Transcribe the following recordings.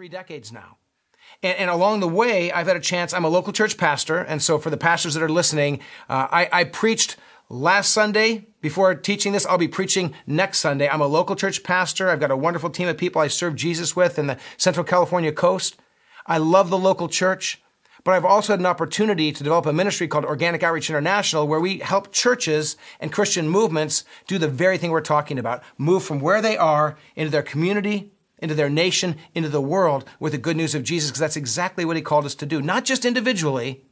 three decades now. And, and, along the way, I've had a chance. I'm a local church pastor. And so for the pastors that are listening, uh, I, I preached last Sunday before teaching this. I'll be preaching next Sunday. I'm a local church pastor. I've got a wonderful team of people I serve Jesus with in the Central California coast. I love the local church. But I've also had an opportunity to develop a ministry called Organic Outreach International where we help churches and Christian movements do the very thing we're talking about. Move from where they are into their community, into their nation, into the world with the good news of Jesus, because that's exactly what he called us to do. Not just individually,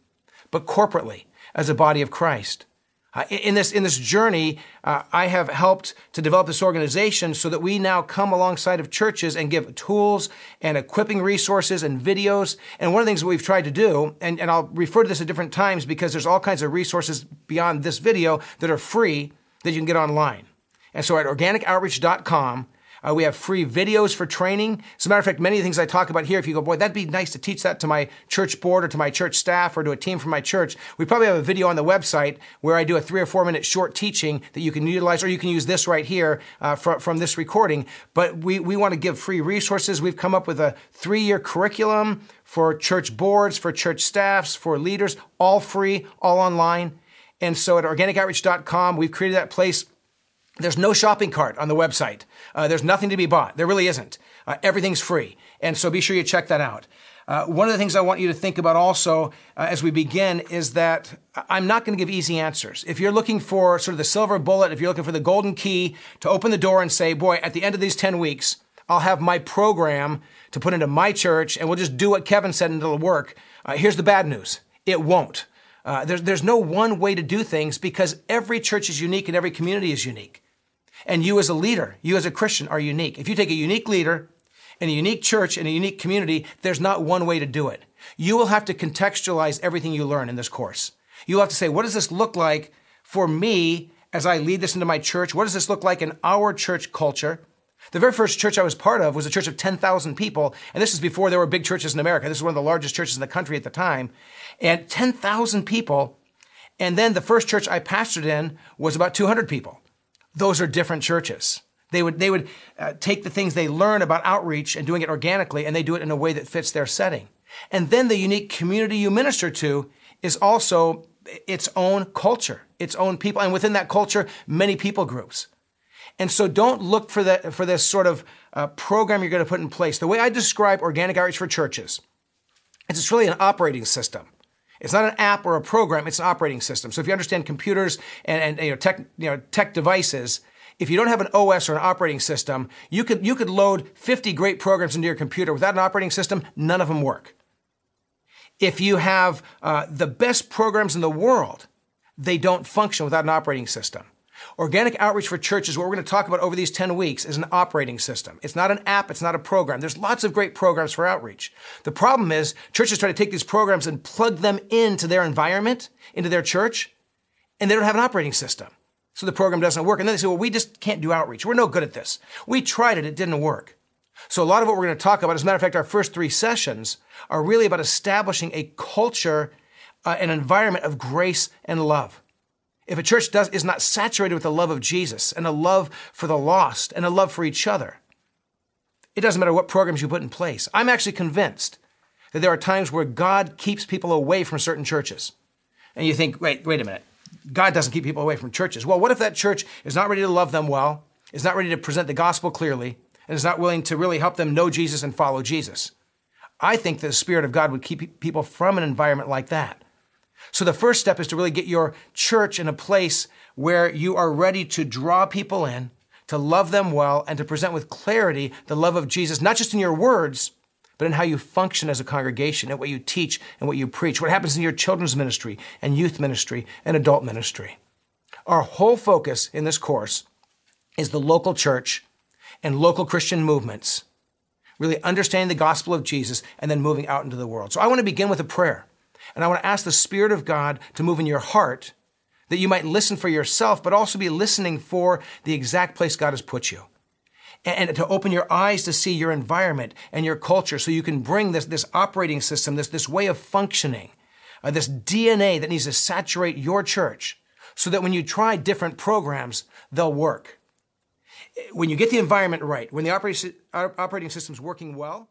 but corporately as a body of Christ. Uh, in this in this journey, uh, I have helped to develop this organization so that we now come alongside of churches and give tools and equipping resources and videos. And one of the things that we've tried to do, and, and I'll refer to this at different times because there's all kinds of resources beyond this video that are free that you can get online. And so at organicoutreach.com, uh, we have free videos for training. As a matter of fact, many of the things I talk about here, if you go, boy, that'd be nice to teach that to my church board or to my church staff or to a team from my church, we probably have a video on the website where I do a three or four minute short teaching that you can utilize, or you can use this right here uh, from, from this recording. But we, we want to give free resources. We've come up with a three year curriculum for church boards, for church staffs, for leaders, all free, all online. And so at organicoutreach.com, we've created that place there's no shopping cart on the website. Uh, there's nothing to be bought. There really isn't. Uh, everything's free. And so be sure you check that out. Uh, one of the things I want you to think about also uh, as we begin is that I'm not going to give easy answers. If you're looking for sort of the silver bullet, if you're looking for the golden key to open the door and say, boy, at the end of these 10 weeks, I'll have my program to put into my church and we'll just do what Kevin said and it'll work. Uh, here's the bad news. It won't. Uh, there's, there's no one way to do things because every church is unique and every community is unique. And you as a leader, you as a Christian are unique. If you take a unique leader in a unique church in a unique community, there's not one way to do it. You will have to contextualize everything you learn in this course. You'll have to say, what does this look like for me as I lead this into my church? What does this look like in our church culture? The very first church I was part of was a church of 10,000 people, and this is before there were big churches in America. This is one of the largest churches in the country at the time. And 10,000 people. And then the first church I pastored in was about 200 people those are different churches. They would, they would uh, take the things they learn about outreach and doing it organically, and they do it in a way that fits their setting. And then the unique community you minister to is also its own culture, its own people, and within that culture, many people groups. And so don't look for that, for this sort of uh, program you're going to put in place. The way I describe organic outreach for churches is it's really an operating system. It's not an app or a program, it's an operating system. So if you understand computers and, and you know, tech, you know, tech devices, if you don't have an OS or an operating system, you could, you could load 50 great programs into your computer. Without an operating system, none of them work. If you have uh, the best programs in the world, they don't function without an operating system. Organic outreach for churches, what we're going to talk about over these 10 weeks, is an operating system. It's not an app, it's not a program. There's lots of great programs for outreach. The problem is churches try to take these programs and plug them into their environment, into their church, and they don't have an operating system. So the program doesn't work. And then they say, well, we just can't do outreach. We're no good at this. We tried it, it didn't work. So a lot of what we're going to talk about, as a matter of fact, our first three sessions are really about establishing a culture, uh, an environment of grace and love. If a church does, is not saturated with the love of Jesus and a love for the lost and a love for each other, it doesn't matter what programs you put in place. I'm actually convinced that there are times where God keeps people away from certain churches. And you think, wait, wait a minute. God doesn't keep people away from churches. Well, what if that church is not ready to love them well, is not ready to present the gospel clearly, and is not willing to really help them know Jesus and follow Jesus? I think the Spirit of God would keep people from an environment like that. So the first step is to really get your church in a place where you are ready to draw people in, to love them well, and to present with clarity the love of Jesus, not just in your words, but in how you function as a congregation, and what you teach and what you preach, what happens in your children's ministry and youth ministry and adult ministry. Our whole focus in this course is the local church and local Christian movements, really understanding the gospel of Jesus and then moving out into the world. So I want to begin with a prayer. And I want to ask the Spirit of God to move in your heart that you might listen for yourself, but also be listening for the exact place God has put you. And, to open your eyes to see your environment and your culture so you can bring this, this operating system, this, this way of functioning, uh, this DNA that needs to saturate your church so that when you try different programs, they'll work. When you get the environment right, when the operating, operating system's working well,